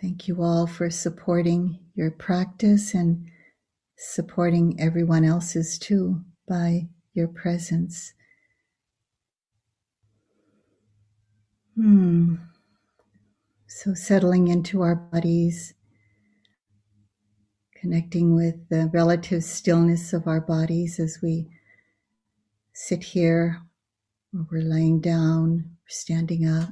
Thank you all for supporting your practice and supporting everyone else's too by your presence. Hmm. So settling into our bodies, connecting with the relative stillness of our bodies as we sit here or we're laying down, standing up.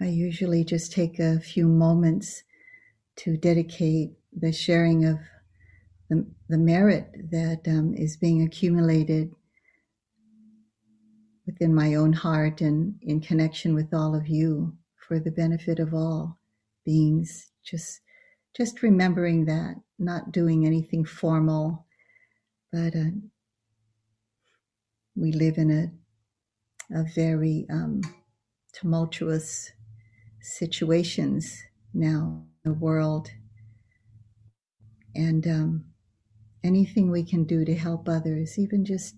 I usually just take a few moments to dedicate the sharing of the, the merit that um, is being accumulated within my own heart and in connection with all of you for the benefit of all beings. Just, just remembering that, not doing anything formal, but uh, we live in a, a very um, tumultuous situations now in the world. And um, anything we can do to help others, even just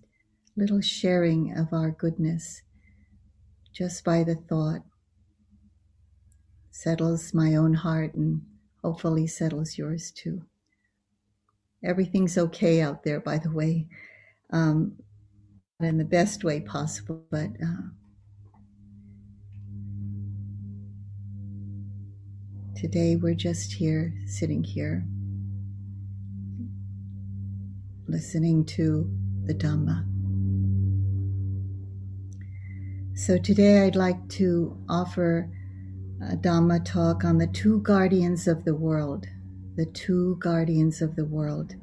little sharing of our goodness, just by the thought, settles my own heart and hopefully settles yours too. Everything's okay out there, by the way, um, in the best way possible, but uh, Today we're just here, sitting here, listening to the Dhamma. So today I'd like to offer a Dhamma talk on the two guardians of the world, the two guardians of the world.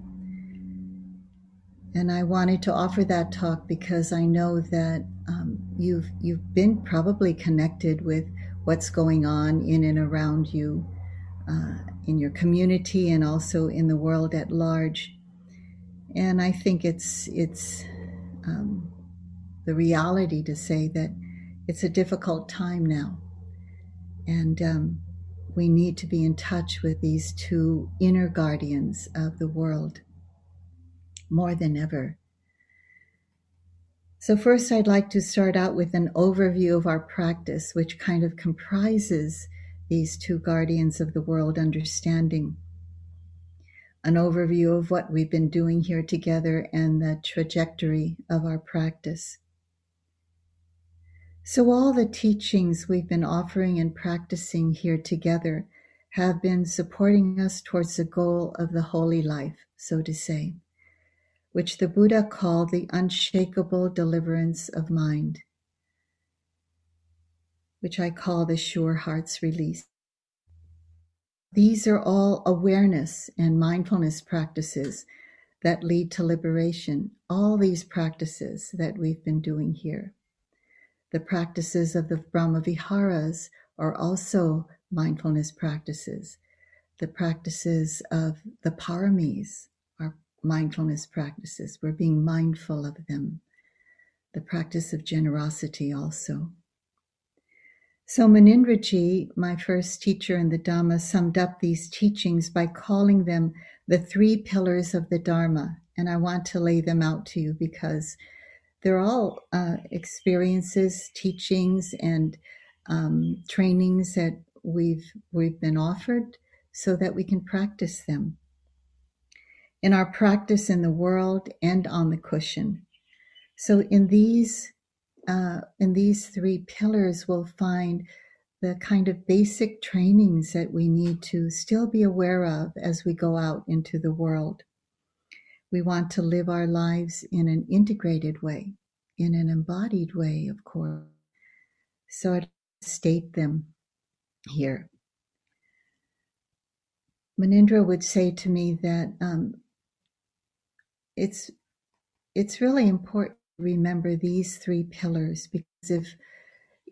And I wanted to offer that talk because I know that um, you've you've been probably connected with what's going on in and around you, uh, in your community, and also in the world at large. And I think it's it's um, the reality to say that it's a difficult time now, and um, we need to be in touch with these two inner guardians of the world more than ever. So, first, I'd like to start out with an overview of our practice, which kind of comprises these two guardians of the world understanding. An overview of what we've been doing here together and the trajectory of our practice. So, all the teachings we've been offering and practicing here together have been supporting us towards the goal of the holy life, so to say which the Buddha called the unshakable deliverance of mind, which I call the sure heart's release. These are all awareness and mindfulness practices that lead to liberation, all these practices that we've been doing here. The practices of the Brahma Viharas are also mindfulness practices. The practices of the paramis mindfulness practices. We're being mindful of them. The practice of generosity also. So Munindraji, my first teacher in the Dhamma, summed up these teachings by calling them the three pillars of the Dharma. And I want to lay them out to you because they're all uh, experiences, teachings, and um, trainings that we've we've been offered so that we can practice them in our practice in the world and on the cushion. So in these uh, in these three pillars, we'll find the kind of basic trainings that we need to still be aware of as we go out into the world. We want to live our lives in an integrated way, in an embodied way, of course. So I'd state them here. Munindra would say to me that um, it's it's really important to remember these three pillars because if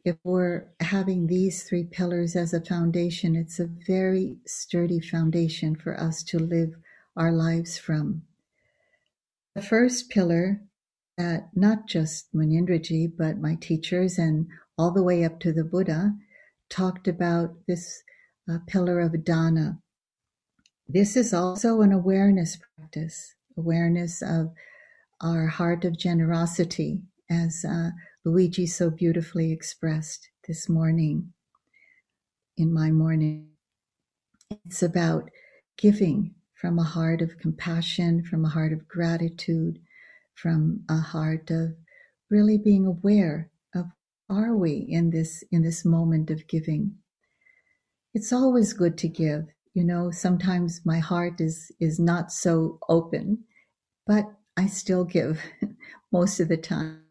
if we're having these three pillars as a foundation, it's a very sturdy foundation for us to live our lives from. The first pillar that not just Munindraji, but my teachers and all the way up to the Buddha talked about this uh, pillar of dana. This is also an awareness practice awareness of our heart of generosity as uh, Luigi so beautifully expressed this morning in my morning. It's about giving from a heart of compassion, from a heart of gratitude, from a heart of really being aware of are we in this in this moment of giving. It's always good to give. You know, sometimes my heart is is not so open, but I still give most of the time.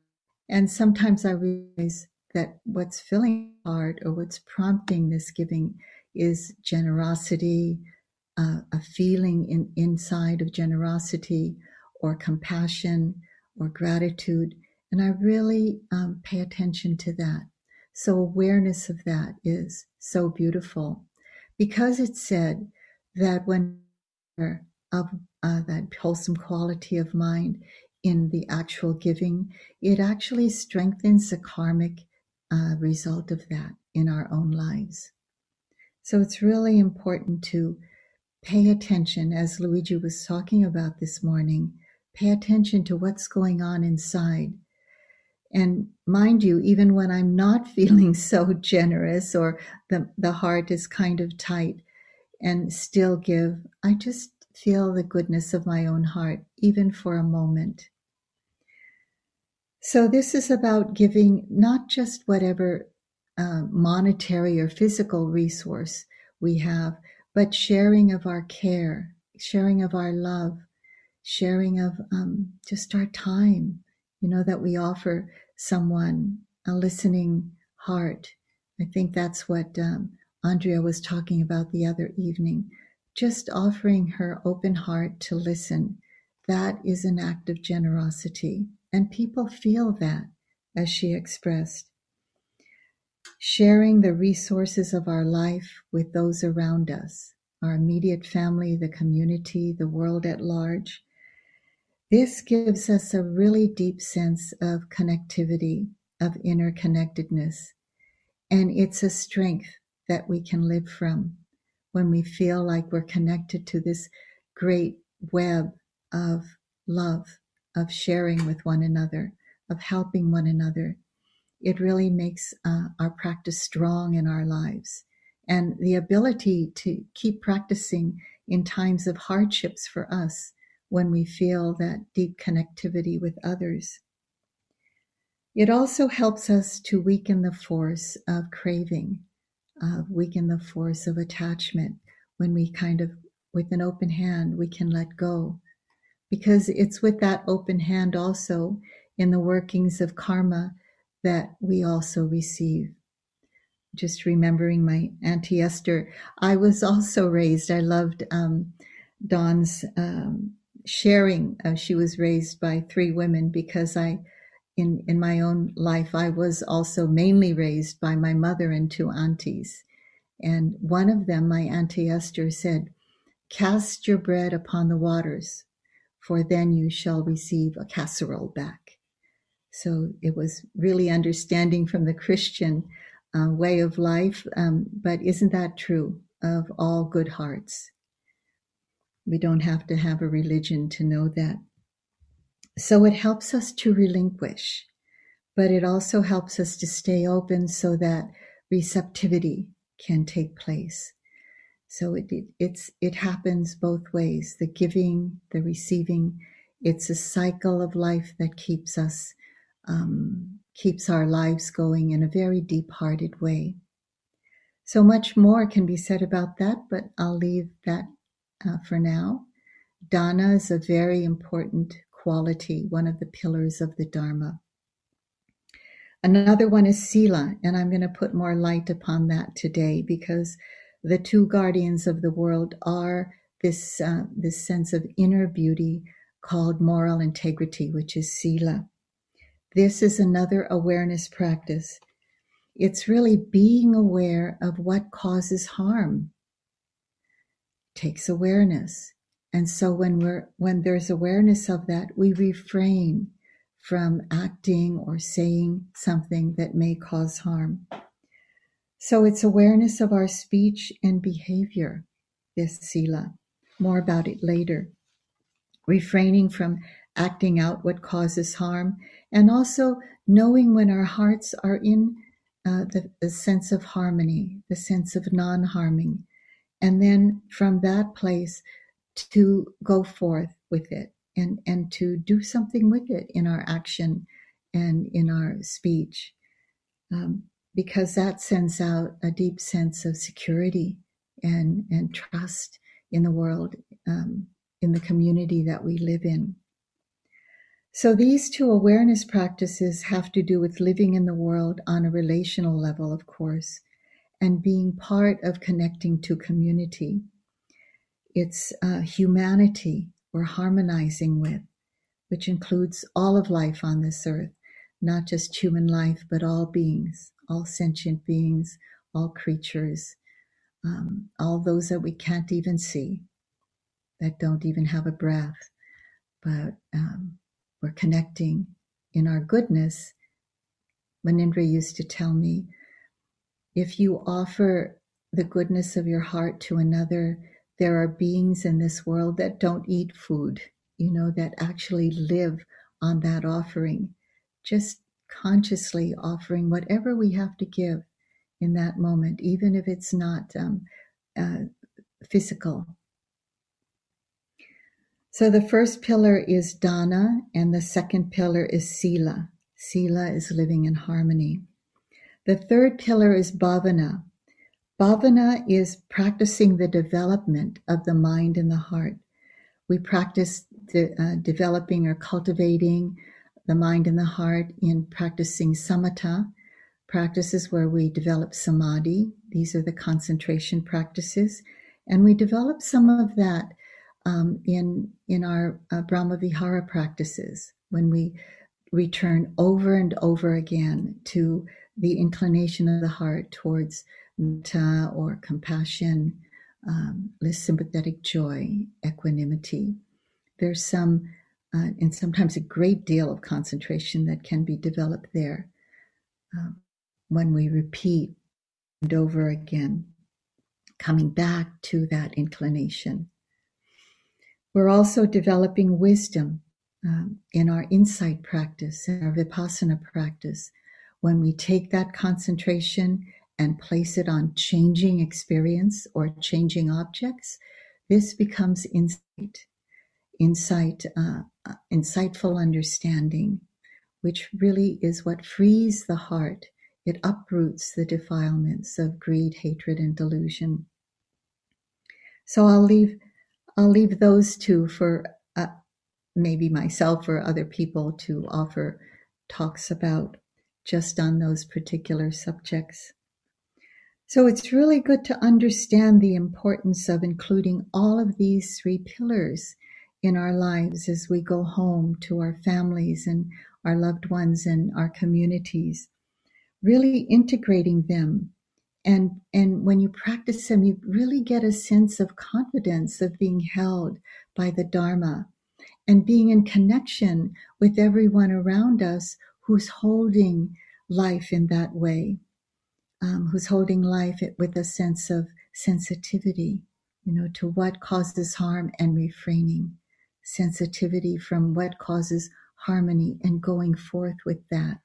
And sometimes I realize that what's filling my heart or what's prompting this giving is generosity, uh, a feeling in, inside of generosity or compassion or gratitude. And I really um, pay attention to that. So, awareness of that is so beautiful because it said that when of uh, that wholesome quality of mind in the actual giving, it actually strengthens the karmic uh, result of that in our own lives. So it's really important to pay attention, as Luigi was talking about this morning, pay attention to what's going on inside. And mind you, even when I'm not feeling so generous or the, the heart is kind of tight and still give, I just feel the goodness of my own heart, even for a moment. So, this is about giving not just whatever uh, monetary or physical resource we have, but sharing of our care, sharing of our love, sharing of um, just our time, you know, that we offer someone a listening heart. I think that's what um, Andrea was talking about the other evening. Just offering her open heart to listen. That is an act of generosity. And people feel that, as she expressed. Sharing the resources of our life with those around us, our immediate family, the community, the world at large. This gives us a really deep sense of connectivity, of interconnectedness. And it's a strength that we can live from when we feel like we're connected to this great web of love of sharing with one another, of helping one another. It really makes uh, our practice strong in our lives. And the ability to keep practicing in times of hardships for us when we feel that deep connectivity with others. It also helps us to weaken the force of craving, uh, weaken the force of attachment when we kind of, with an open hand, we can let go because it's with that open hand also in the workings of karma that we also receive. Just remembering my Auntie Esther, I was also raised, I loved um, Dawn's um, sharing. Uh, she was raised by three women because I, in, in my own life, I was also mainly raised by my mother and two aunties. And one of them, my Auntie Esther, said, Cast your bread upon the waters for then you shall receive a casserole back. So it was really understanding from the Christian uh, way of life. Um, but isn't that true of all good hearts? We don't have to have a religion to know that. So it helps us to relinquish, but it also helps us to stay open so that receptivity can take place. So it, it, it's it happens both ways: the giving, the receiving. It's a cycle of life that keeps us um, keeps our lives going in a very deep-hearted way. So much more can be said about that, but I'll leave that for now. Dana is a very important quality, one of the pillars of the Dharma. Another one is Sila, and I'm going to put more light upon that today because the two guardians of the world are this uh, this sense of inner beauty called moral integrity, which is sila. This is another awareness practice. It's really being aware of what causes harm. Takes awareness. And so when we're when there's awareness of that, we refrain from acting or saying something that may cause harm. So it's awareness of our speech and behavior, this sila. More about it later. Refraining from acting out what causes harm, and also knowing when our hearts are in uh, the, the sense of harmony, the sense of non harming. And then from that place to go forth with it and, and to do something with it in our action and in our speech. Um, because that sends out a deep sense of security and, and trust in the world, um, in the community that we live in. So these two awareness practices have to do with living in the world on a relational level, of course, and being part of connecting to community. It's uh, humanity we're harmonizing with, which includes all of life on this earth, not just human life, but all beings, all sentient beings, all creatures, um, all those that we can't even see, that don't even have a breath, but um, we're connecting in our goodness. Munindra used to tell me if you offer the goodness of your heart to another, there are beings in this world that don't eat food, you know, that actually live on that offering. Just consciously offering whatever we have to give in that moment, even if it's not um, uh, physical so the first pillar is dana, and the second pillar is sila. Sila is living in harmony. The third pillar is bhavana. Bhavana is practicing the development of the mind and the heart. We practice the, uh, developing or cultivating the mind and the heart in practicing samatha, practices where we develop samadhi. These are the concentration practices. And we develop some of that um, in in our uh, Brahma Vihara practices when we return over and over again to the inclination of the heart towards metta or compassion, um, sympathetic joy, equanimity. There's some, uh, and sometimes a great deal of concentration that can be developed there um, when we repeat and over again, coming back to that inclination. We're also developing wisdom um, in our insight practice, in our vipassana practice. When we take that concentration and place it on changing experience or changing objects, this becomes insight, insight, uh, uh insightful understanding, which really is what frees the heart. It uproots the defilements of greed, hatred, and delusion. So I'll leave I'll leave those two for uh, maybe myself or other people to offer talks about just on those particular subjects. So it's really good to understand the importance of including all of these three pillars in our lives as we go home to our families and our loved ones and our communities. Really integrating them and and when you practice them you really get a sense of confidence of being held by the dharma and being in connection with everyone around us who's holding life in that way um, who's holding life with a sense of sensitivity you know to what causes harm and refraining sensitivity from what causes harmony and going forth with that.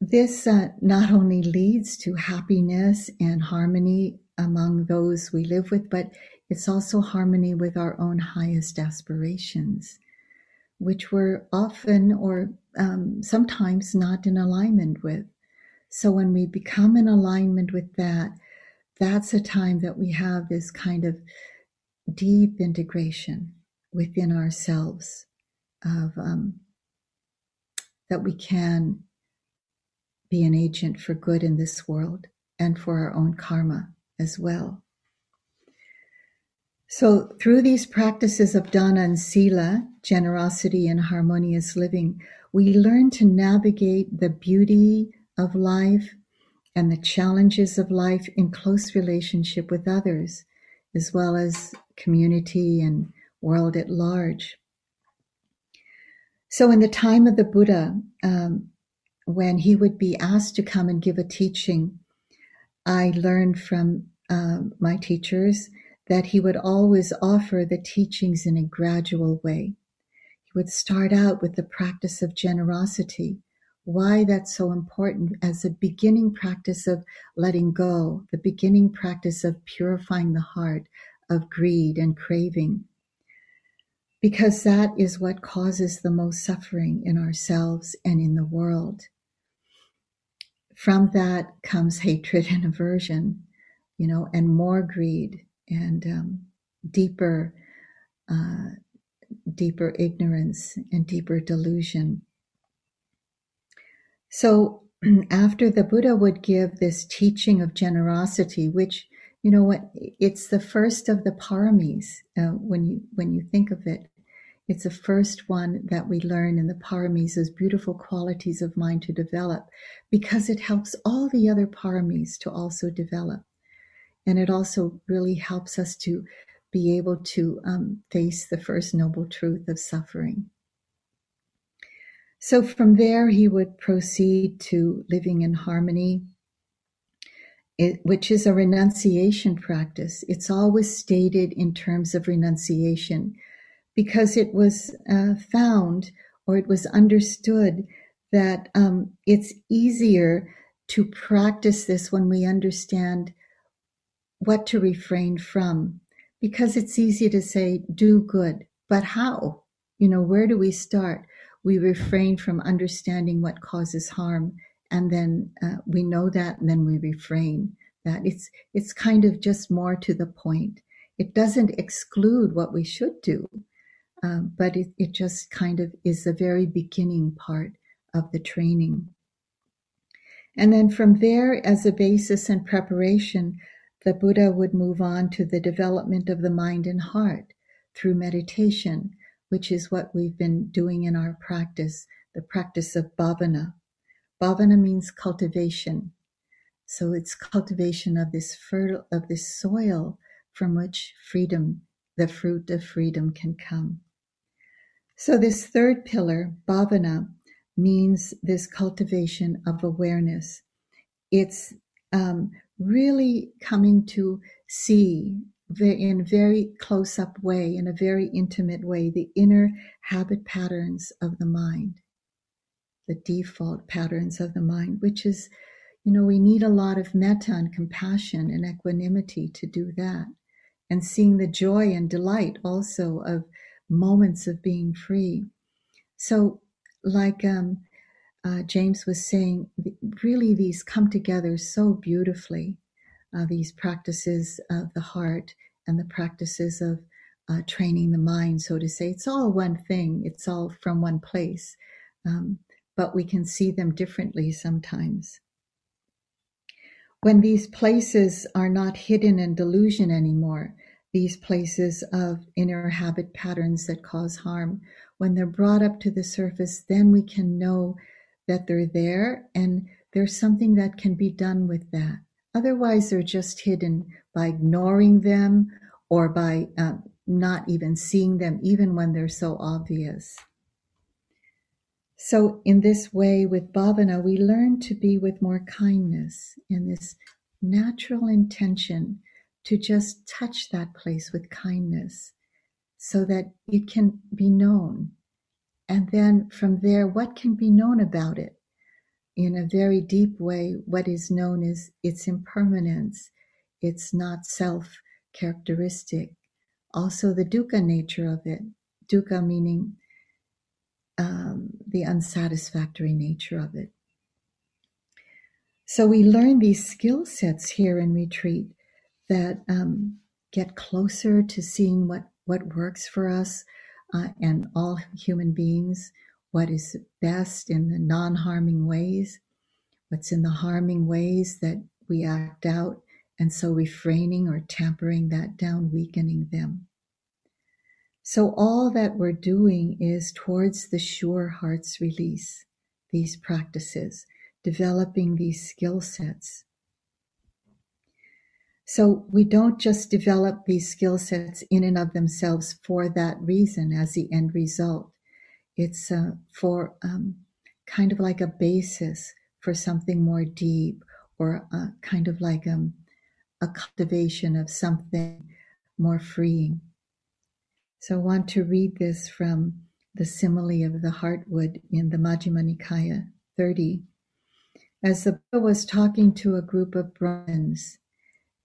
This uh, not only leads to happiness and harmony among those we live with, but it's also harmony with our own highest aspirations, which we're often or um, sometimes not in alignment with. So when we become in alignment with that, that's a time that we have this kind of deep integration within ourselves of um, that we can be an agent for good in this world and for our own karma as well. So, through these practices of dana and sila, generosity and harmonious living, we learn to navigate the beauty of life and the challenges of life in close relationship with others, as well as community and world at large. So, in the time of the Buddha, um, when he would be asked to come and give a teaching, I learned from uh, my teachers that he would always offer the teachings in a gradual way. He would start out with the practice of generosity. Why that's so important as a beginning practice of letting go, the beginning practice of purifying the heart of greed and craving. Because that is what causes the most suffering in ourselves and in the world. From that comes hatred and aversion, you know, and more greed and um, deeper, uh, deeper ignorance and deeper delusion. So after the Buddha would give this teaching of generosity, which you know what it's the first of the paramis uh, when you when you think of it it's the first one that we learn in the paramis as beautiful qualities of mind to develop because it helps all the other paramis to also develop and it also really helps us to be able to um, face the first noble truth of suffering. So from there, he would proceed to living in harmony, it, which is a renunciation practice. It's always stated in terms of renunciation because it was uh, found or it was understood that um, it's easier to practice this when we understand what to refrain from because it's easy to say, do good, but how? You know, where do we start? We refrain from understanding what causes harm, and then uh, we know that, and then we refrain. That it's it's kind of just more to the point. It doesn't exclude what we should do, um, but it, it just kind of is the very beginning part of the training. And then from there, as a basis and preparation, the Buddha would move on to the development of the mind and heart through meditation, which is what we've been doing in our practice, the practice of bhavana. Bhavana means cultivation. So it's cultivation of this fertile, of this soil from which freedom, the fruit of freedom can come. So this third pillar, bhavana, means this cultivation of awareness. It's um, really coming to see in very close up way, in a very intimate way, the inner habit patterns of the mind, the default patterns of the mind, which is, you know, we need a lot of metta and compassion and equanimity to do that. And seeing the joy and delight also of moments of being free. So, like um, uh, James was saying, really these come together so beautifully. Uh, these practices of the heart and the practices of uh, training the mind, so to say. It's all one thing, it's all from one place, um, but we can see them differently sometimes. When these places are not hidden in delusion anymore, these places of inner habit patterns that cause harm, when they're brought up to the surface, then we can know that they're there and there's something that can be done with that. Otherwise, they're just hidden by ignoring them or by uh, not even seeing them, even when they're so obvious. So, in this way, with bhavana, we learn to be with more kindness and this natural intention to just touch that place with kindness so that it can be known and then from there, what can be known about it? In a very deep way, what is known is its impermanence, it's not self characteristic. Also, the dukkha nature of it. Dukkha meaning um, the unsatisfactory nature of it. So we learn these skill sets here in retreat that um, get closer to seeing what, what works for us, Uh, and all human beings what is best in the non harming ways, what's in the harming ways that we act out, and so refraining or tampering that down, weakening them. So, all that we're doing is towards the sure heart's release, these practices, developing these skill sets. So we don't just develop these skill sets in and of themselves for that reason as the end result. It's uh, for um, kind of like a basis for something more deep or uh, kind of like um, a cultivation of something more freeing. So I want to read this from the simile of the heartwood in the Majjhima Nikaya 30. As the Buddha was talking to a group of Brahmins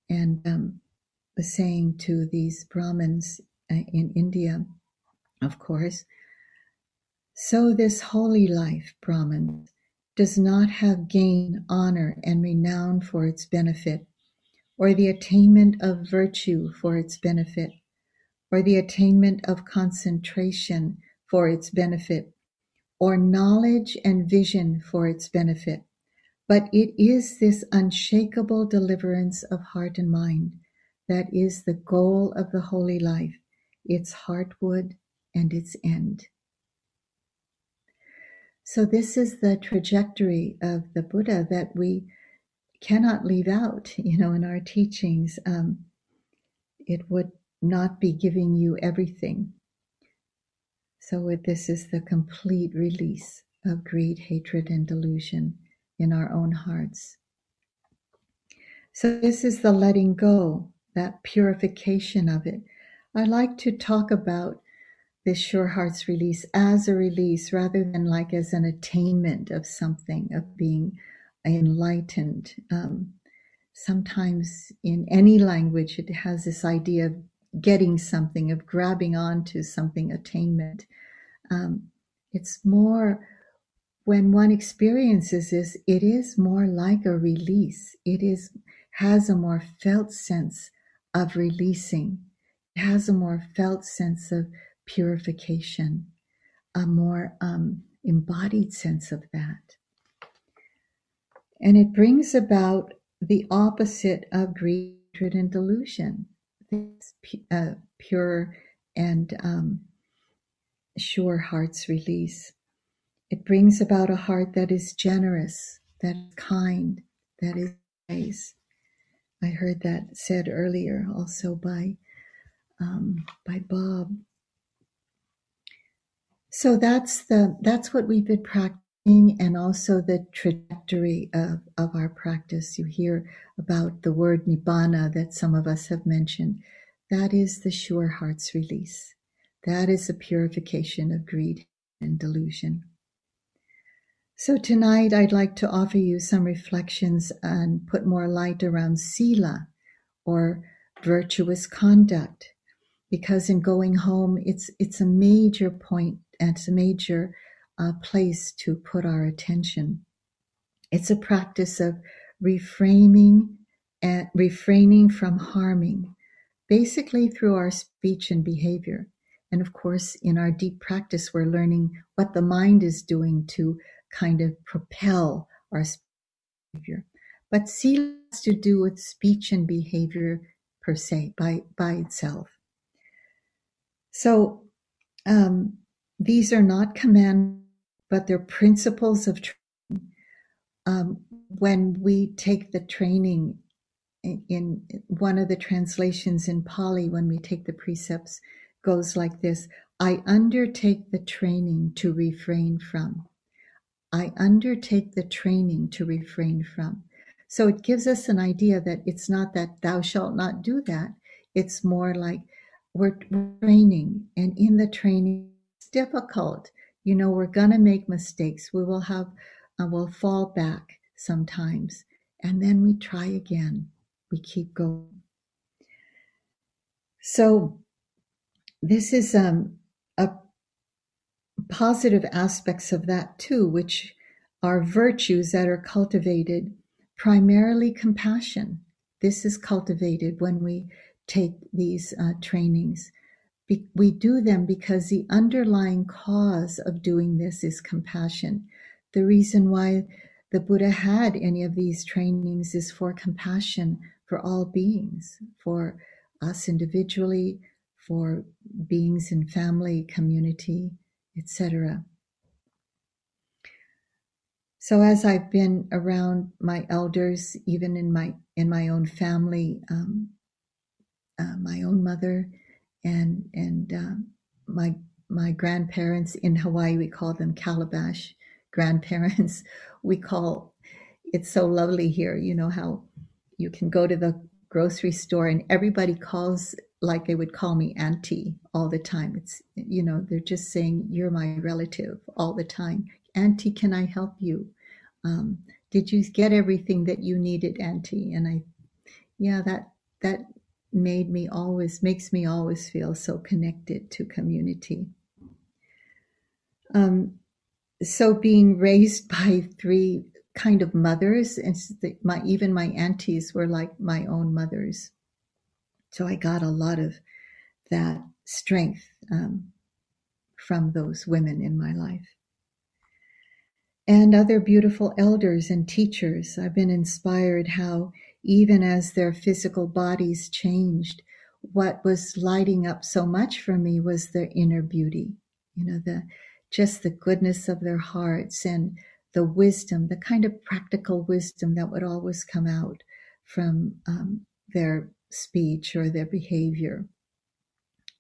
and um, was saying to these Brahmins uh, in India, of course, so this holy life, Brahmins, does not have gain, honor, and renown for its benefit, or the attainment of virtue for its benefit, or the attainment of concentration for its benefit, or knowledge and vision for its benefit, but it is this unshakable deliverance of heart and mind that is the goal of the holy life, its heartwood and its end. So, this is the trajectory of the Buddha that we cannot leave out, you know, in our teachings. Um, it would not be giving you everything. So, this is the complete release of greed, hatred, and delusion in our own hearts. So, this is the letting go, that purification of it. I like to talk about this sure heart's release as a release rather than like as an attainment of something, of being enlightened. Um, sometimes in any language, it has this idea of getting something, of grabbing onto something, attainment. Um, it's more when one experiences this, it is more like a release. It is has a more felt sense of releasing. It has a more felt sense of purification, a more um, embodied sense of that. And it brings about the opposite of greed and delusion, this uh, pure and um, sure heart's release. It brings about a heart that is generous, that is kind, that is nice. I heard that said earlier also by um, by Bob. So that's the that's what we've been practicing and also the trajectory of, of our practice. You hear about the word nibbana that some of us have mentioned. That is the sure heart's release. That is the purification of greed and delusion. So tonight I'd like to offer you some reflections and put more light around sila or virtuous conduct because in going home it's it's a major and it's a major uh, place to put our attention. It's a practice of reframing and refraining from harming, basically through our speech and behavior. And of course, in our deep practice, we're learning what the mind is doing to kind of propel our behavior. But sila has to do with speech and behavior per se, by, by itself. So, um, these are not commands, but they're principles of training. Um, when we take the training in, in one of the translations in Pali, when we take the precepts, goes like this I undertake the training to refrain from. I undertake the training to refrain from. So it gives us an idea that it's not that thou shalt not do that. It's more like we're training, and in the training, it's difficult. You know, we're going to make mistakes. We will have, uh, we'll fall back sometimes. And then we try again. We keep going. So, this is um, a positive aspects of that too, which are virtues that are cultivated primarily compassion. This is cultivated when we take these uh, trainings we do them because the underlying cause of doing this is compassion. The reason why the Buddha had any of these trainings is for compassion for all beings, for us individually, for beings in family, community, etc. So as I've been around my elders, even in my in my own family, um, uh, my own mother, and and um, my my grandparents in Hawaii we call them calabash grandparents. We call it's so lovely here. You know how you can go to the grocery store and everybody calls like they would call me auntie all the time. It's, you know, they're just saying, You're my relative all the time. Auntie, can I help you? Um, did you get everything that you needed, Auntie? And I, yeah, that, that made me always, makes me always feel so connected to community. Um, so being raised by three kind of mothers, and my even my aunties were like my own mothers. So I got a lot of that strength um, from those women in my life. And other beautiful elders and teachers. I've been inspired how, even as their physical bodies changed, what was lighting up so much for me was their inner beauty. You know, the just the goodness of their hearts and the wisdom, the kind of practical wisdom that would always come out from um, their speech or their behavior.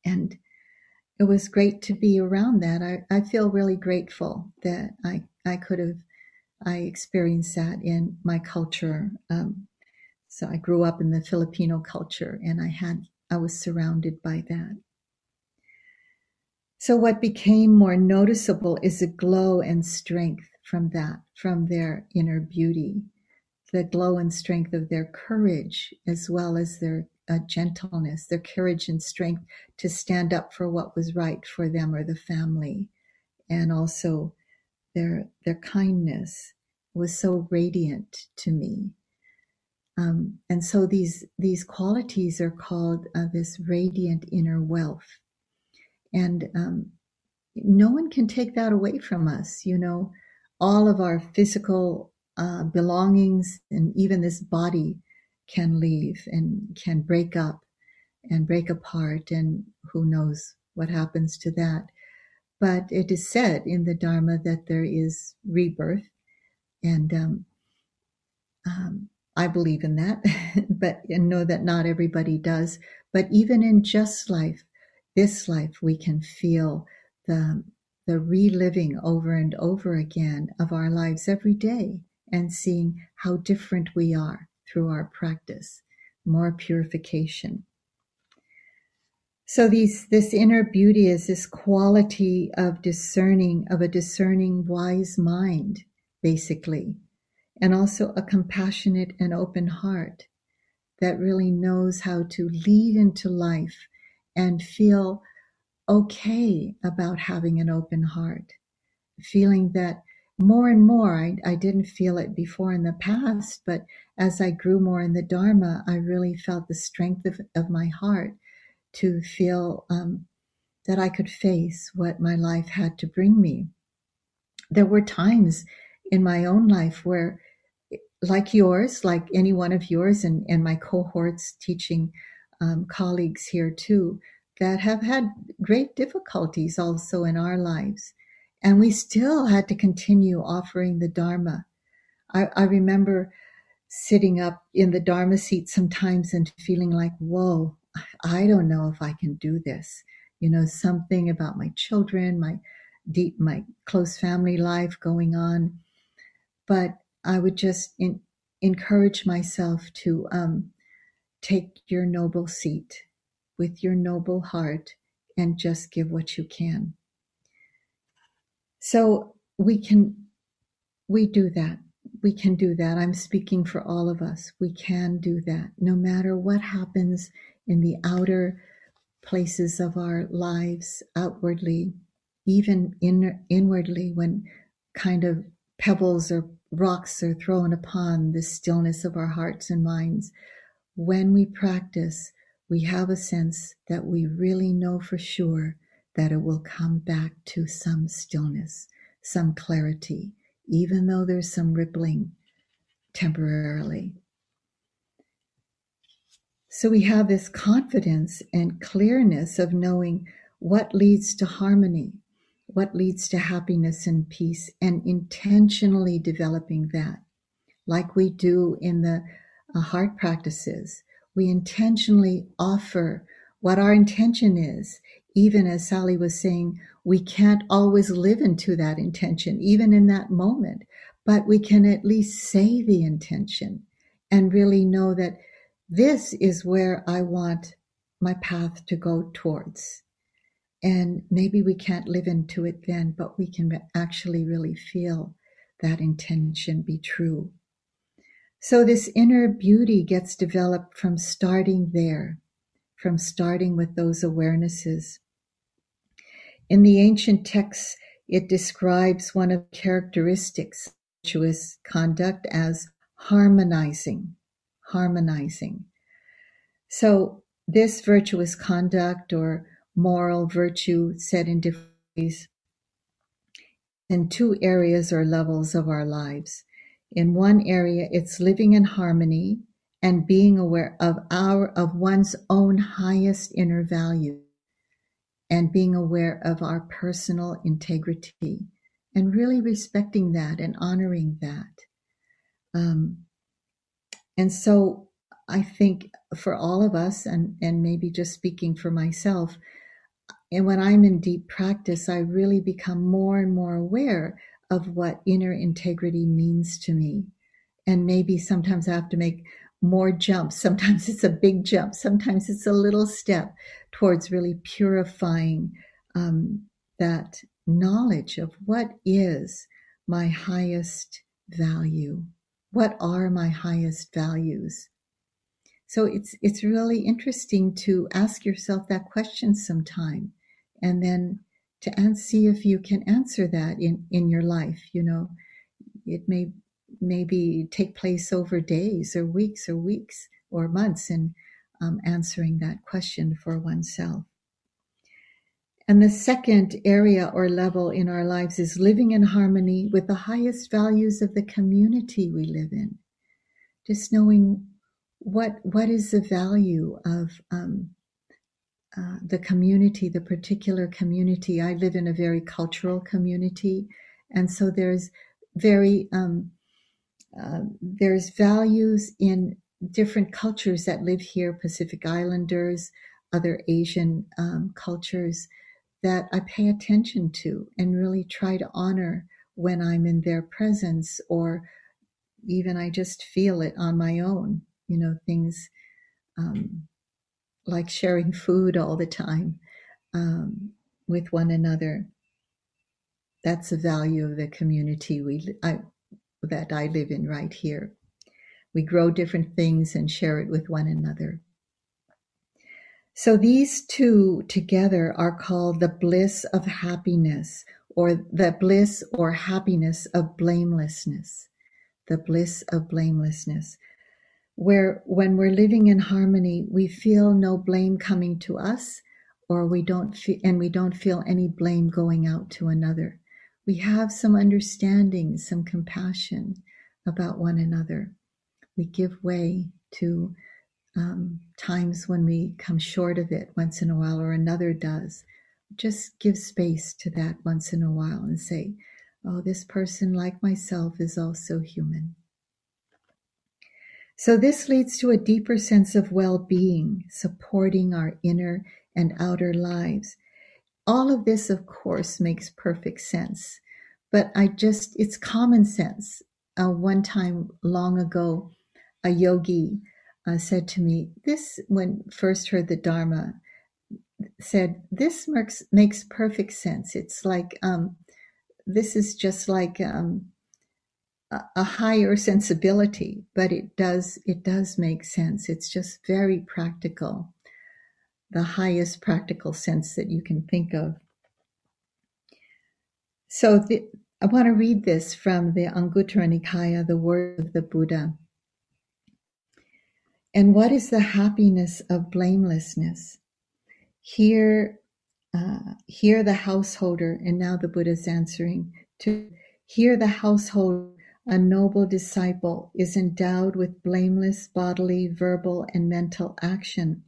And it was great to be around that. I, I feel really grateful that I, I could have, I experienced that in my culture. Um, so I grew up in the Filipino culture and I had, I was surrounded by that. So what became more noticeable is a glow and strength from that, from their inner beauty the glow and strength of their courage as well as their uh, gentleness, their courage and strength to stand up for what was right for them or the family, and also their their kindness was so radiant to me. Um, and so these these qualities are called uh, this radiant inner wealth, and um, no one can take that away from us. You know, all of our physical uh, belongings and even this body can leave and can break up and break apart and who knows what happens to that. But it is said in the dharma that there is rebirth and um, um, i believe in that but and know that not everybody does. But even in just life this life we can feel the the reliving over and over again of our lives every day and seeing how different we are through our practice, more purification. So these, this inner beauty is this quality of discerning, of a discerning wise mind, basically, and also a compassionate and open heart that really knows how to lead into life and feel okay about having an open heart, feeling that more and more, I, I didn't feel it before in the past, but as I grew more in the Dharma, I really felt the strength of, of my heart to feel um, that I could face what my life had to bring me. There were times in my own life where, like yours, like any one of yours, and, and my cohorts teaching um, colleagues here too, that have had great difficulties also in our lives. And we still had to continue offering the Dharma. I, I remember sitting up in the Dharma seat sometimes and feeling like, whoa, I don't know if I can do this. You know, something about my children, my deep, my close family life going on. But I would just in, encourage myself to um, take your noble seat with your noble heart and just give what you can. So we can, we do that. We can do that. I'm speaking for all of us. We can do that no matter what happens in the outer places of our lives outwardly, even in, inwardly when kind of pebbles or rocks are thrown upon the stillness of our hearts and minds. When we practice, we have a sense that we really know for sure that it will come back to some stillness, some clarity, even though there's some rippling temporarily. So we have this confidence and clearness of knowing what leads to harmony, what leads to happiness and peace, and intentionally developing that, like we do in the uh, heart practices. We intentionally offer what our intention is, even as Sally was saying, we can't always live into that intention, even in that moment, but we can at least say the intention and really know that this is where I want my path to go towards. And maybe we can't live into it then, but we can actually really feel that intention be true. So this inner beauty gets developed from starting there, from starting with those awarenesses. In the ancient texts, it describes one of characteristics of virtuous conduct as harmonizing, harmonizing. So this virtuous conduct or moral virtue said in different ways in two areas or levels of our lives. In one area, it's living in harmony and being aware of our of one's own highest inner value and being aware of our personal integrity and really respecting that and honoring that. Um, and so I think for all of us, and, and maybe just speaking for myself, and when I'm in deep practice, I really become more and more aware of what inner integrity means to me. And maybe sometimes I have to make more jumps. Sometimes it's a big jump. Sometimes it's a little step towards really purifying um, that knowledge of what is my highest value. What are my highest values? So it's it's really interesting to ask yourself that question sometime and then to see if you can answer that in, in your life. You know, it may maybe take place over days or weeks or weeks or months in um, answering that question for oneself. And the second area or level in our lives is living in harmony with the highest values of the community we live in. Just knowing what what is the value of um, uh, the community, the particular community. I live in a very cultural community, and so there's very um, uh, there's values in different cultures that live here, Pacific Islanders, other Asian um, cultures that I pay attention to and really try to honor when I'm in their presence, or even I just feel it on my own. You know, things. Um, like sharing food all the time um, with one another. That's a value of the community we I, that I live in right here. We grow different things and share it with one another. So these two together are called the bliss of happiness or the bliss or happiness of blamelessness. The bliss of blamelessness where when we're living in harmony, we feel no blame coming to us, or we don't feel, and we don't feel any blame going out to another. We have some understanding, some compassion about one another. We give way to um, times when we come short of it once in a while, or another does. Just give space to that once in a while and say, Oh, this person, like myself, is also human. So this leads to a deeper sense of well-being, supporting our inner and outer lives. All of this, of course, makes perfect sense, but I just, it's common sense. Uh, one time long ago, a yogi uh, said to me, this, when first heard the Dharma, said, this makes, makes perfect sense. It's like, um, this is just like, um, a higher sensibility, but it does it does make sense. It's just very practical, the highest practical sense that you can think of. So the, I want to read this from the Anguttara Nikaya, the word of the Buddha. And what is the happiness of blamelessness? Here, uh, here the householder, and now the Buddha's answering to here the householder a noble disciple is endowed with blameless bodily, verbal, and mental action.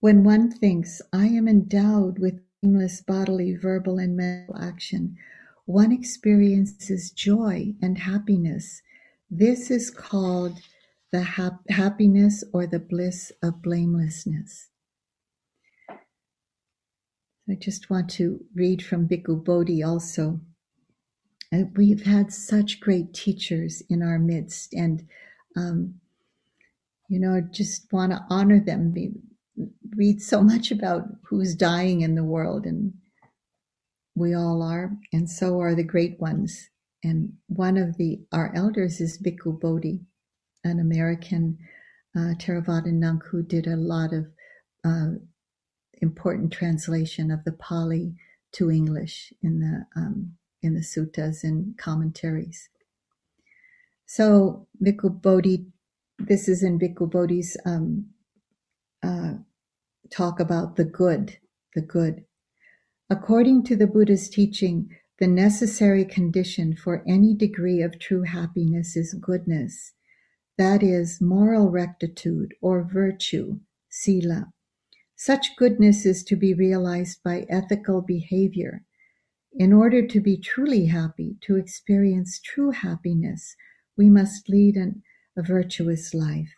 When one thinks, I am endowed with blameless bodily, verbal, and mental action, one experiences joy and happiness. This is called the hap- happiness or the bliss of blamelessness. I just want to read from Bhikkhu Bodhi also. We've had such great teachers in our midst, and um, you know, just want to honor them. Read so much about who's dying in the world, and we all are, and so are the great ones. And one of the our elders is Bhikkhu Bodhi, an American uh, Theravada monk who did a lot of uh, important translation of the Pali to English in the um, in the suttas and commentaries. So Bhikkhu Bodhi, this is in Bhikkhu Bodhi's um, uh, talk about the good, the good. According to the Buddha's teaching, the necessary condition for any degree of true happiness is goodness, that is, moral rectitude or virtue, sila. Such goodness is to be realized by ethical behavior. In order to be truly happy, to experience true happiness, we must lead an, a virtuous life.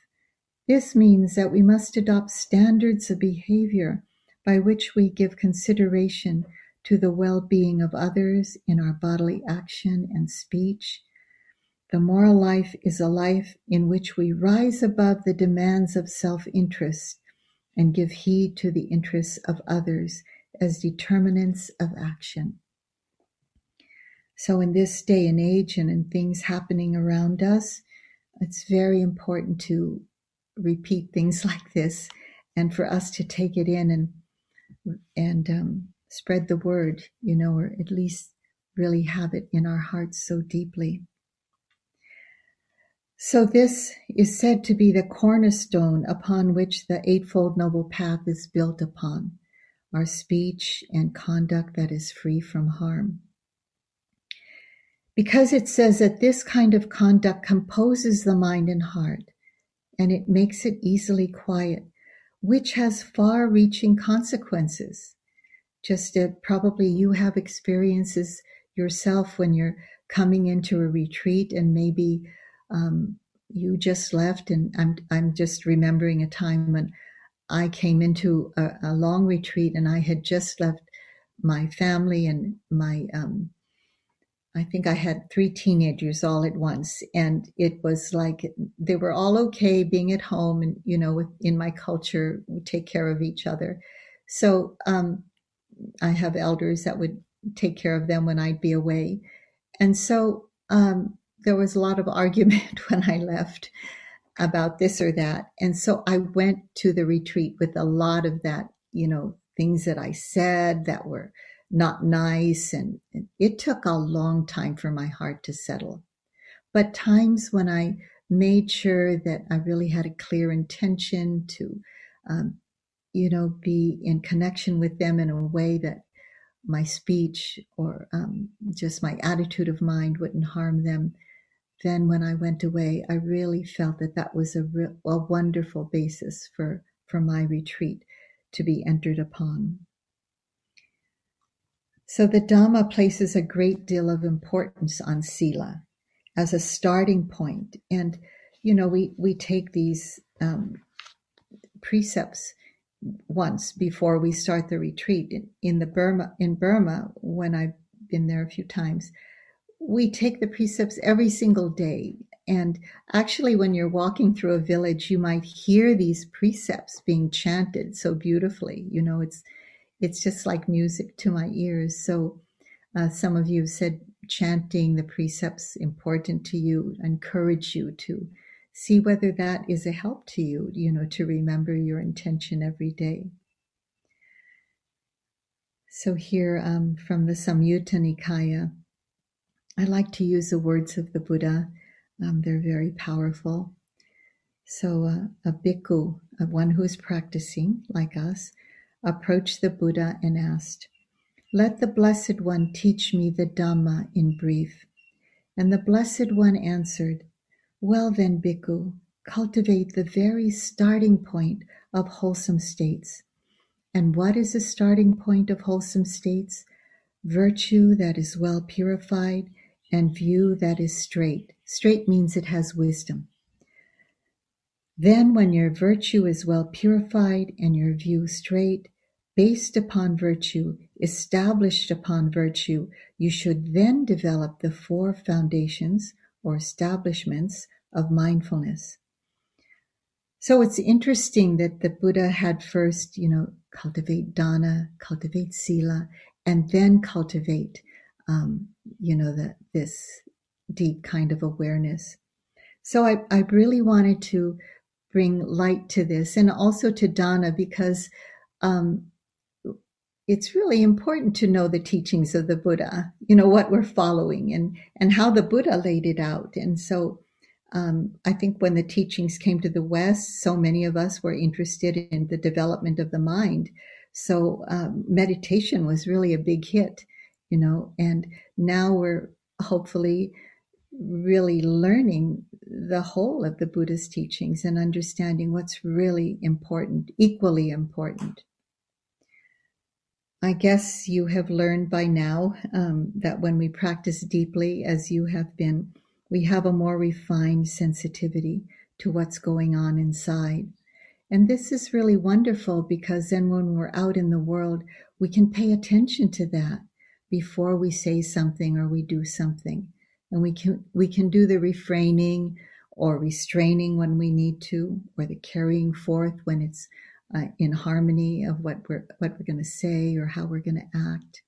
This means that we must adopt standards of behavior by which we give consideration to the well being of others in our bodily action and speech. The moral life is a life in which we rise above the demands of self interest and give heed to the interests of others as determinants of action. So, in this day and age and in things happening around us, it's very important to repeat things like this and for us to take it in and and um, spread the word, you know, or at least really have it in our hearts so deeply. So, this is said to be the cornerstone upon which the Eightfold Noble Path is built upon our speech and conduct that is free from harm. Because it says that this kind of conduct composes the mind and heart, and it makes it easily quiet, which has far reaching consequences. Just uh, probably you have experiences yourself when you're coming into a retreat and maybe um, you just left, and I'm I'm just remembering a time when I came into a, a long retreat, and I had just left my family and my um, I think I had three teenagers all at once, and it was like they were all okay being at home, and you know, in my culture, we take care of each other. So um, I have elders that would take care of them when I'd be away, and so um, there was a lot of argument when I left about this or that. And so I went to the retreat with a lot of that, you know, things that I said that were not nice. And it took a long time for my heart to settle. But times when I made sure that I really had a clear intention to, um, you know, be in connection with them in a way that my speech or um, just my attitude of mind wouldn't harm them then when I went away, I really felt that that was a, re- a wonderful basis for, for my retreat to be entered upon. So the Dhamma places a great deal of importance on Sila as a starting point. And, you know, we, we take these um, precepts once before we start the retreat in, in the Burma, in Burma, when I've been there a few times, we take the precepts every single day. And actually, when you're walking through a village, you might hear these precepts being chanted so beautifully. You know, it's it's just like music to my ears. So, uh, some of you said chanting the precepts important to you. Encourage you to see whether that is a help to you. You know, to remember your intention every day. So here um, from the Samyutta Nikaya. I like to use the words of the Buddha. Um, they're very powerful. So, uh, a bhikkhu, uh, one who is practicing like us, approached the Buddha and asked, Let the Blessed One teach me the Dhamma in brief. And the Blessed One answered, Well then, bhikkhu, cultivate the very starting point of wholesome states. And what is the starting point of wholesome states? Virtue that is well purified and view that is straight. Straight means it has wisdom. Then, when your virtue is well purified and your view straight, based upon virtue, established upon virtue, you should then develop the four foundations or establishments of mindfulness. So it's interesting that the Buddha had first, you know, cultivate dana, cultivate sila, and then cultivate, um, you know, that this deep kind of awareness. So I, I really wanted to bring light to this and also to Dana because um, it's really important to know the teachings of the Buddha, you know, what we're following and, and how the Buddha laid it out. And so um, I think when the teachings came to the West, so many of us were interested in the development of the mind. So um, meditation was really a big hit, you know, and now we're hopefully really learning the whole of the Buddha's teachings and understanding what's really important, equally important. I guess you have learned by now um, that when we practice deeply, as you have been, we have a more refined sensitivity to what's going on inside. And this is really wonderful because then when we're out in the world, we can pay attention to that before we say something or we do something and we can we can do the refraining or restraining when we need to or the carrying forth when it's uh, in harmony of what we're what we're going to say or how we're going to act.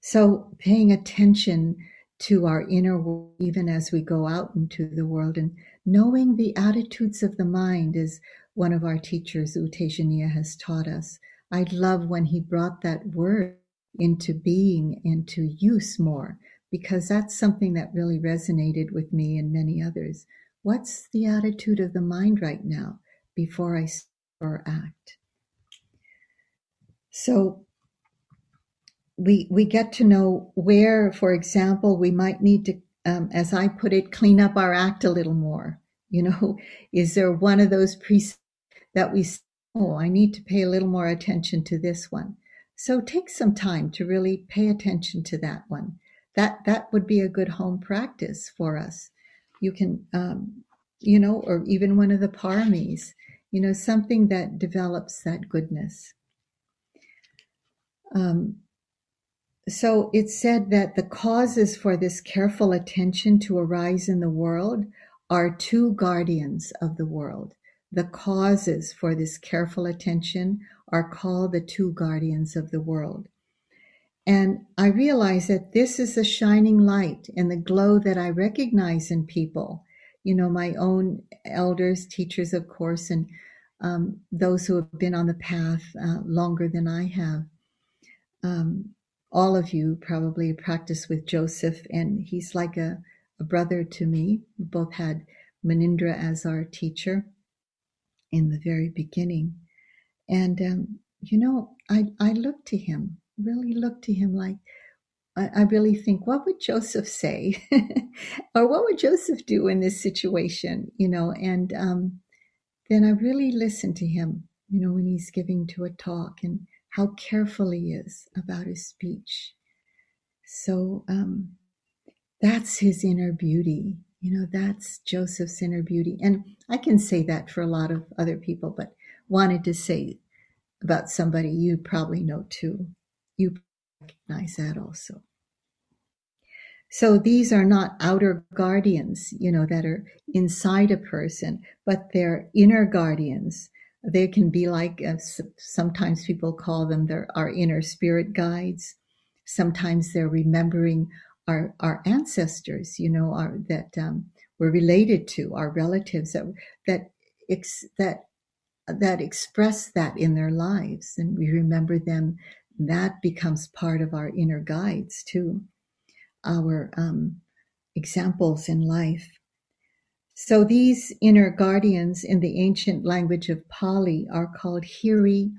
So paying attention to our inner world even as we go out into the world and knowing the attitudes of the mind is one of our teachers U Tejaniya has taught us. I love when he brought that word into being into use more because that's something that really resonated with me and many others. What's the attitude of the mind right now before I or act? So we we get to know where, for example, we might need to, um, as I put it, clean up our act a little more. You know, is there one of those precepts that we oh I need to pay a little more attention to this one? So take some time to really pay attention to that one that that would be a good home practice for us. You can, um, you know, or even one of the paramis, you know, something that develops that goodness. Um, so it said that the causes for this careful attention to arise in the world are two guardians of the world. The causes for this careful attention are called the two guardians of the world. And I realize that this is the shining light and the glow that I recognize in people. You know, my own elders, teachers, of course, and um, those who have been on the path uh, longer than I have. Um, all of you probably practice with Joseph, and he's like a, a brother to me. We both had Munindra as our teacher in the very beginning. And, um, you know, I, I look to him really look to him like, I, I really think, what would Joseph say? or what would Joseph do in this situation? You know, and um, then I really listen to him, you know, when he's giving to a talk and how careful he is about his speech. So um, that's his inner beauty. You know, that's Joseph's inner beauty. And I can say that for a lot of other people, but wanted to say about somebody you probably know too you recognize that also. So these are not outer guardians, you know, that are inside a person, but they're inner guardians. They can be like, uh, sometimes people call them their, our inner spirit guides. Sometimes they're remembering our, our ancestors, you know, our, that um, we're related to, our relatives that, that, ex, that, that express that in their lives. And we remember them that becomes part of our inner guides too, our um, examples in life. So these inner guardians in the ancient language of Pali are called Hiri,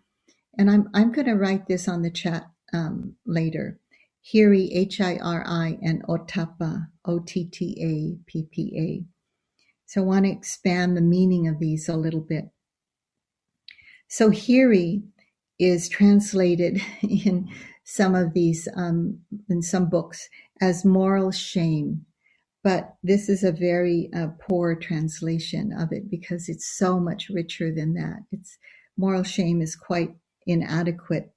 and I'm I'm going to write this on the chat um, later. Hiri, H-I-R-I, and Ottappa, O-T-T-A-P-P-A. So I want to expand the meaning of these a little bit. So Hiri is translated in some of these um, in some books as moral shame. But this is a very uh, poor translation of it because it's so much richer than that. It's moral shame is quite inadequate.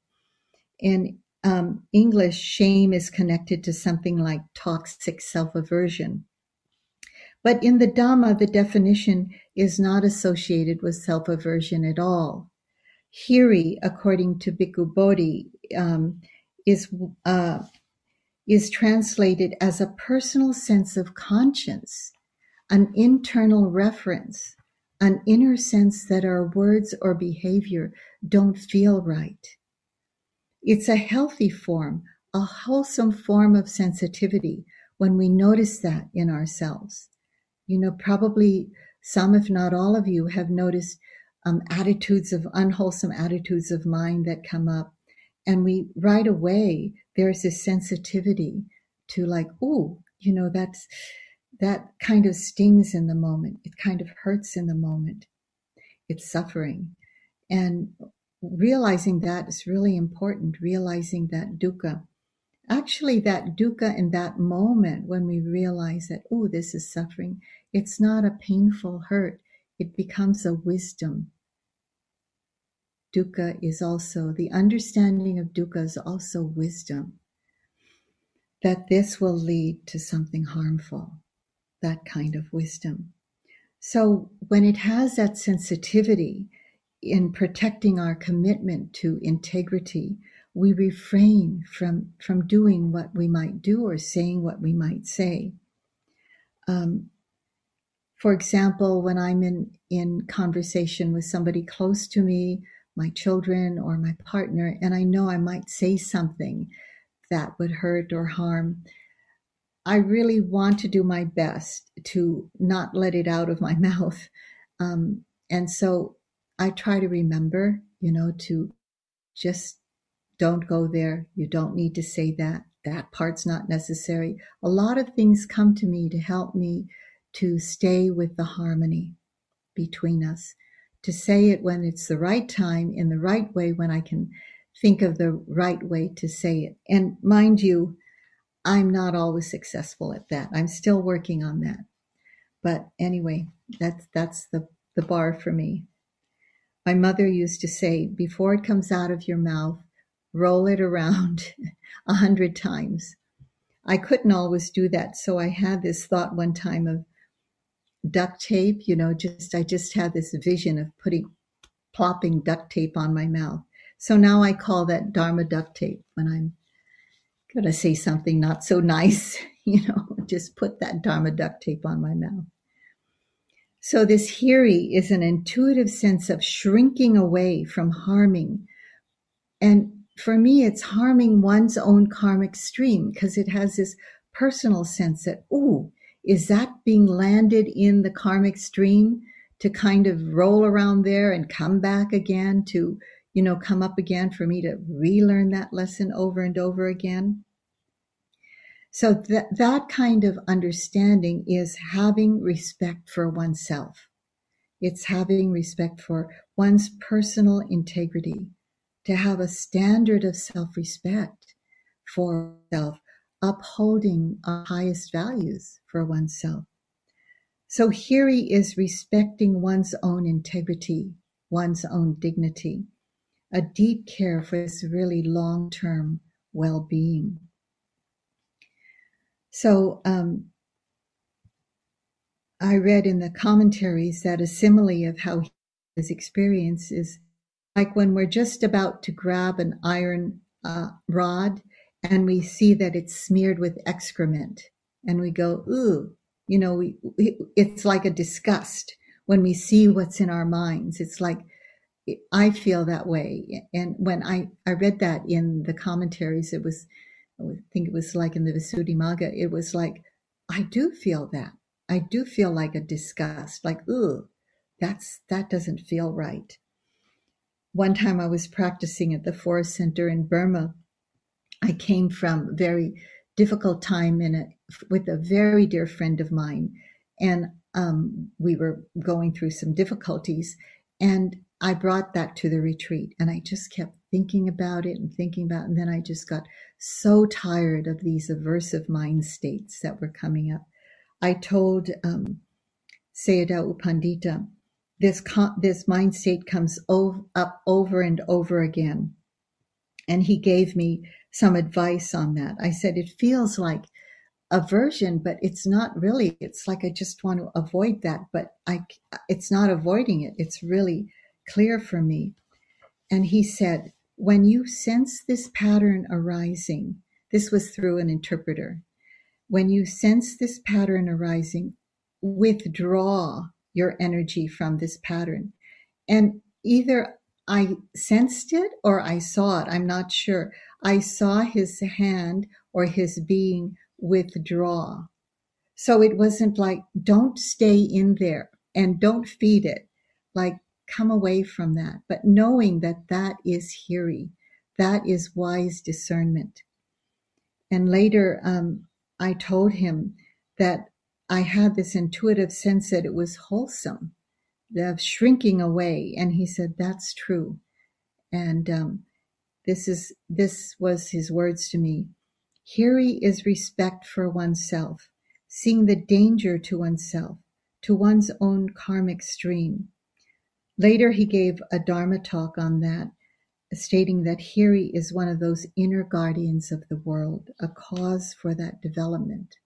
In um, english shame is connected to something like toxic self-aversion. But in the Dhamma, the definition is not associated with self aversion at all. Hiri, according to Bhikkhu Bodhi, um, is uh, is translated as a personal sense of conscience, an internal reference, an inner sense that our words or behavior don't feel right. It's a healthy form, a wholesome form of sensitivity when we notice that in ourselves. You know, probably some, if not all of you, have noticed um, attitudes of unwholesome attitudes of mind that come up. And we right away, there's this sensitivity to like, oh, you know, that's that kind of stings in the moment. It kind of hurts in the moment. It's suffering. And realizing that is really important, realizing that dukkha. Actually, that dukkha in that moment when we realize that, oh, this is suffering, it's not a painful hurt. It becomes a wisdom. Dukkha is also, the understanding of dukkha is also wisdom. That this will lead to something harmful that kind of wisdom. So when it has that sensitivity in protecting our commitment to integrity, we refrain from, from doing what we might do or saying what we might say. Um, for example, when I'm in, in conversation with somebody close to me, my children or my partner, and I know I might say something that would hurt or harm, I really want to do my best to not let it out of my mouth. Um, and so I try to remember, you know, to just don't go there. You don't need to say that. That part's not necessary. A lot of things come to me to help me to stay with the harmony between us, to say it when it's the right time, in the right way, when I can think of the right way to say it. And mind you, I'm not always successful at that. I'm still working on that. But anyway, that's that's the, the bar for me. My mother used to say, before it comes out of your mouth, roll it around a hundred times. I couldn't always do that, so I had this thought one time of duct tape, you know, just I just had this vision of putting plopping duct tape on my mouth. So now I call that Dharma duct tape when I'm going to say something not so nice, you know, just put that Dharma duct tape on my mouth. So this hiri is an intuitive sense of shrinking away from harming. And for me, it's harming one's own karmic stream because it has this personal sense that, ooh, is that being landed in the karmic stream to kind of roll around there and come back again to, you know, come up again for me to relearn that lesson over and over again? So that, that kind of understanding is having respect for oneself. It's having respect for one's personal integrity, to have a standard of self respect for self, upholding our highest values for oneself. So hiri is respecting one's own integrity, one's own dignity, a deep care for this really long term well being. So um, I read in the commentaries that a simile of how his experience is like when we're just about to grab an iron uh, rod and we see that it's smeared with excrement and we go, ooh, you know, we, it's like a disgust when we see what's in our minds. It's like, I feel that way. And when I, I read that in the commentaries, it was I think it was like in the Visuddhimagga, it was like, I do feel that. I do feel like a disgust, like, ooh, that's that doesn't feel right. One time I was practicing at the Forest Center in Burma. I came from a very difficult time in it with a very dear friend of mine, and um, we were going through some difficulties. And I brought that to the retreat and I just kept thinking about it and thinking about it. And then I just got so tired of these aversive mind states that were coming up. I told um, Sayadaw U Pandita, this, this mind state comes up over and over again. And he gave me some advice on that. I said, it feels like aversion, but it's not really. It's like I just want to avoid that, but I, it's not avoiding it. It's really clear for me. And he said, when you sense this pattern arising, this was through an interpreter. When you sense this pattern arising, withdraw your energy from this pattern. And either I sensed it or I saw it. I'm not sure. I saw his hand or his being withdraw. So it wasn't like, don't stay in there and don't feed it. Like, come away from that. But knowing that that is Hiri, that is wise discernment. And later, um, I told him that I had this intuitive sense that it was wholesome, the shrinking away. And he said, that's true. And um, this is this was his words to me. Hiri is respect for oneself, seeing the danger to oneself, to one's own karmic stream. Later, he gave a Dharma talk on that, stating that Hiri is one of those inner guardians of the world, a cause for that development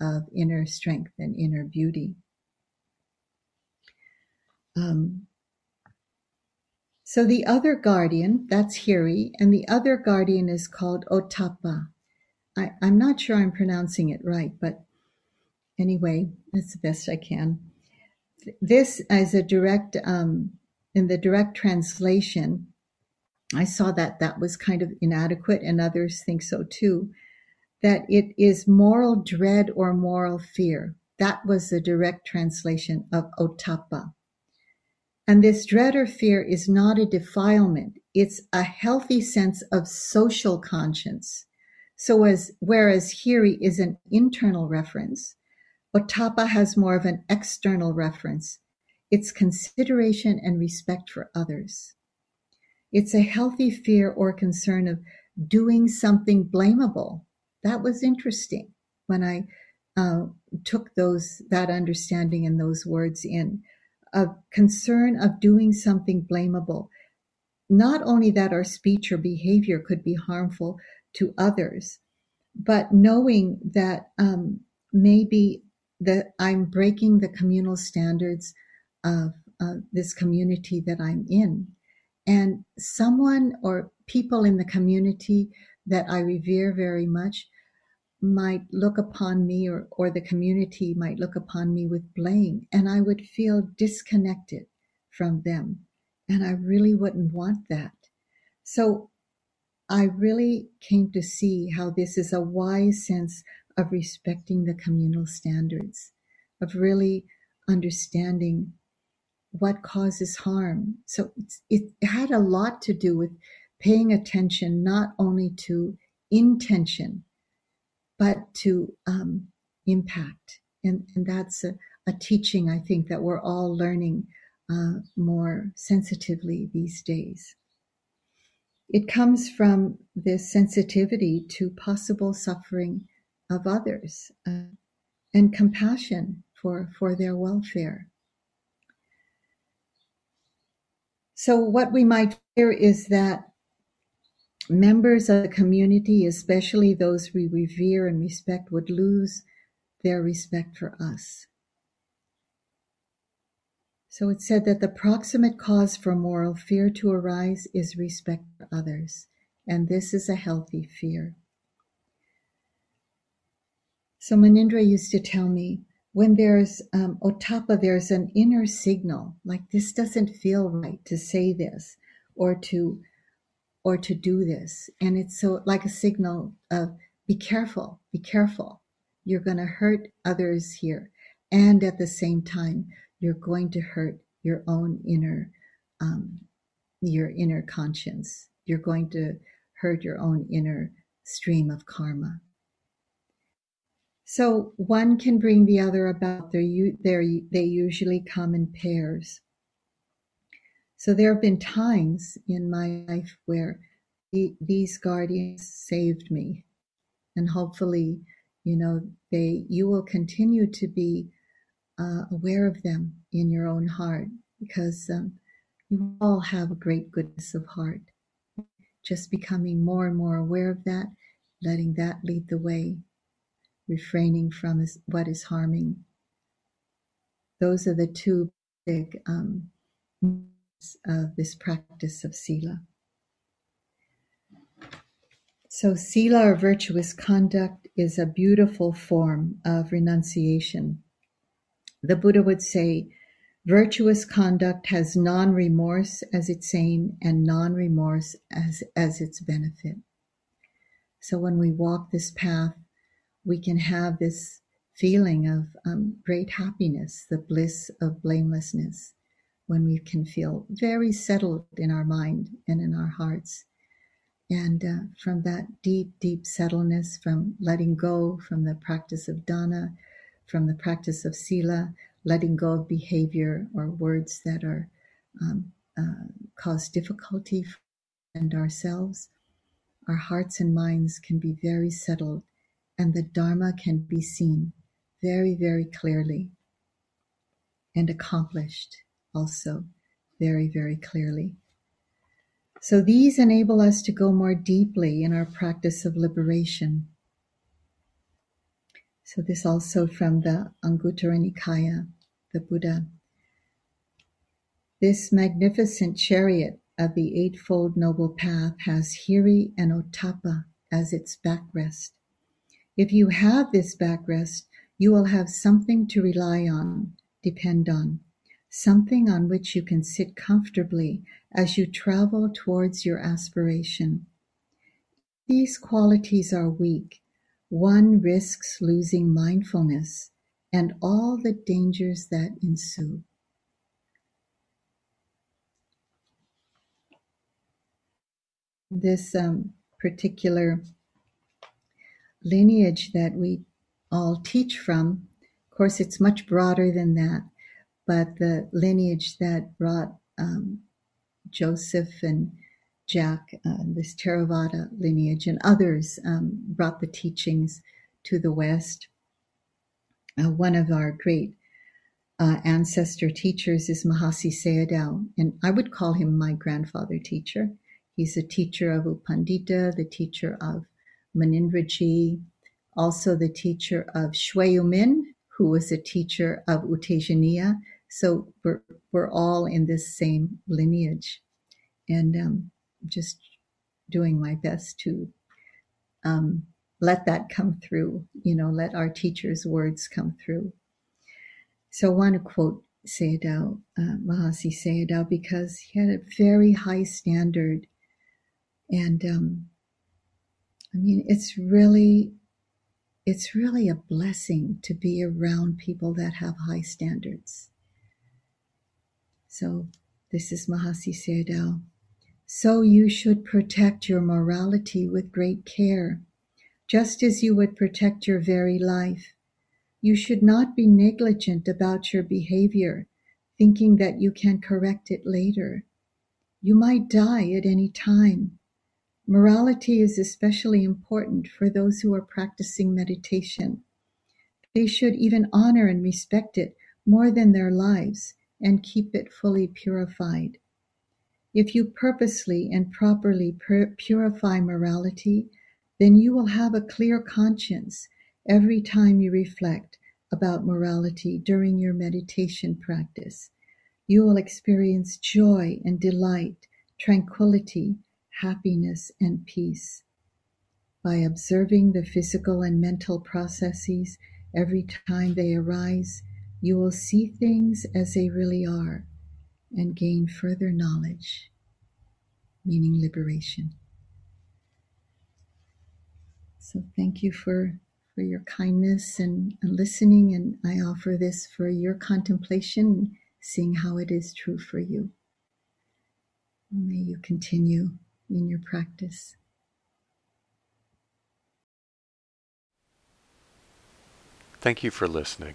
of inner strength and inner beauty. Um, so the other guardian, that's Hiri, and the other guardian is called Ottappa. I, I'm not sure I'm pronouncing it right, but anyway, that's the best I can. This as a direct, um, in the direct translation, I saw that that was kind of inadequate, and others think so too. That it is moral dread or moral fear. That was the direct translation of ottappa. And this dread or fear is not a defilement, it's a healthy sense of social conscience so as whereas Hiri is an internal reference, Ottappa has more of an external reference. It's consideration and respect for others. It's a healthy fear or concern of doing something blamable. That was interesting when I uh, took those that understanding and those words in. A concern of doing something blamable. Not only that our speech or behavior could be harmful, to others, but knowing that um, maybe that I'm breaking the communal standards of uh, this community that I'm in, and someone or people in the community that I revere very much might look upon me or, or the community might look upon me with blame and I would feel disconnected from them. And I really wouldn't want that. So I really came to see how this is a wise sense of respecting the communal standards, of really understanding what causes harm. So it had a lot to do with paying attention not only to intention, but to um, impact. And, and that's a, a, teaching I think that we're all learning uh, more sensitively these days. It comes from this sensitivity to possible suffering of others uh, and compassion for, for their welfare. So, what we might hear is that members of the community, especially those we revere and respect, would lose their respect for us. So it said that the proximate cause for moral fear to arise is respect for others, and this is a healthy fear. So Munindra used to tell me when there's um, ottappa, there's an inner signal like this doesn't feel right to say this or to or to do this, and it's so like a signal of be careful, be careful. You're going to hurt others here, and at the same time you're going to hurt your own inner um, your inner conscience. You're going to hurt your own inner stream of karma. So one can bring the other about. They're, they're, they usually come in pairs so there have been times in my life where the, these guardians saved me and hopefully you know they you will continue to be uh, aware of them in your own heart because um, you all have a great goodness of heart. Just becoming more and more aware of that, letting that lead the way. refraining from is what is harming. Those are the two big um, of this practice of sila. So, sila or virtuous conduct is a beautiful form of renunciation. The Buddha would say, virtuous conduct has non remorse as its aim and non remorse as, as its benefit. So, when we walk this path, we can have this feeling of um, great happiness, the bliss of blamelessness, when we can feel very settled in our mind and in our hearts. And uh, from that deep, deep settledness, from letting go from the practice of dana, from the practice of sila, letting go of behavior or words that are um, uh, cause difficulty and ourselves, our hearts and minds can be very settled and the Dharma can be seen very, very clearly and accomplished also very, very clearly. So these enable us to go more deeply in our practice of liberation. So this also from the Anguttara Nikaya, the Buddha. This magnificent chariot of the Eightfold Noble Path has Hiri and Ottappa as its backrest. If you have this backrest, you will have something to rely on, depend on, something on which you can sit comfortably as you travel towards your aspiration. These qualities are weak. One risks losing mindfulness and all the dangers that ensue. This um, particular lineage that we all teach from. Of course, it's much broader than that, but the lineage that brought um, Joseph and Jack, uh, this Theravada lineage, and others um, brought the teachings to the West. Uh, one of our great uh, ancestor teachers is Mahasi Sayadaw, and I would call him my grandfather teacher. He's a teacher of U Pandita, the teacher of Munindraji, also the teacher of Shwe Oo Min, who was a teacher of U Tejaniya. So we're, we're all in this same lineage. And um, just doing my best to um, let that come through, you know, let our teacher's words come through. So I want to quote Sayadaw, uh, Mahasi Sayadaw, because he had a very high standard. And um, I mean, it's really, it's really a blessing to be around people that have high standards. So this is Mahasi Sayadaw. So you should protect your morality with great care, just as you would protect your very life. You should not be negligent about your behavior, thinking that you can correct it later. You might die at any time. Morality is especially important for those who are practicing meditation. They should even honor and respect it more than their lives and keep it fully purified. If you purposely and properly purify morality, then you will have a clear conscience every time you reflect about morality during your meditation practice. You will experience joy and delight, tranquility, happiness, and peace. By observing the physical and mental processes every time they arise, you will see things as they really are and gain further knowledge, meaning liberation. So, thank you for, for your kindness and, and listening, and I offer this for your contemplation, seeing how it is true for you. May you continue in your practice. Thank you for listening.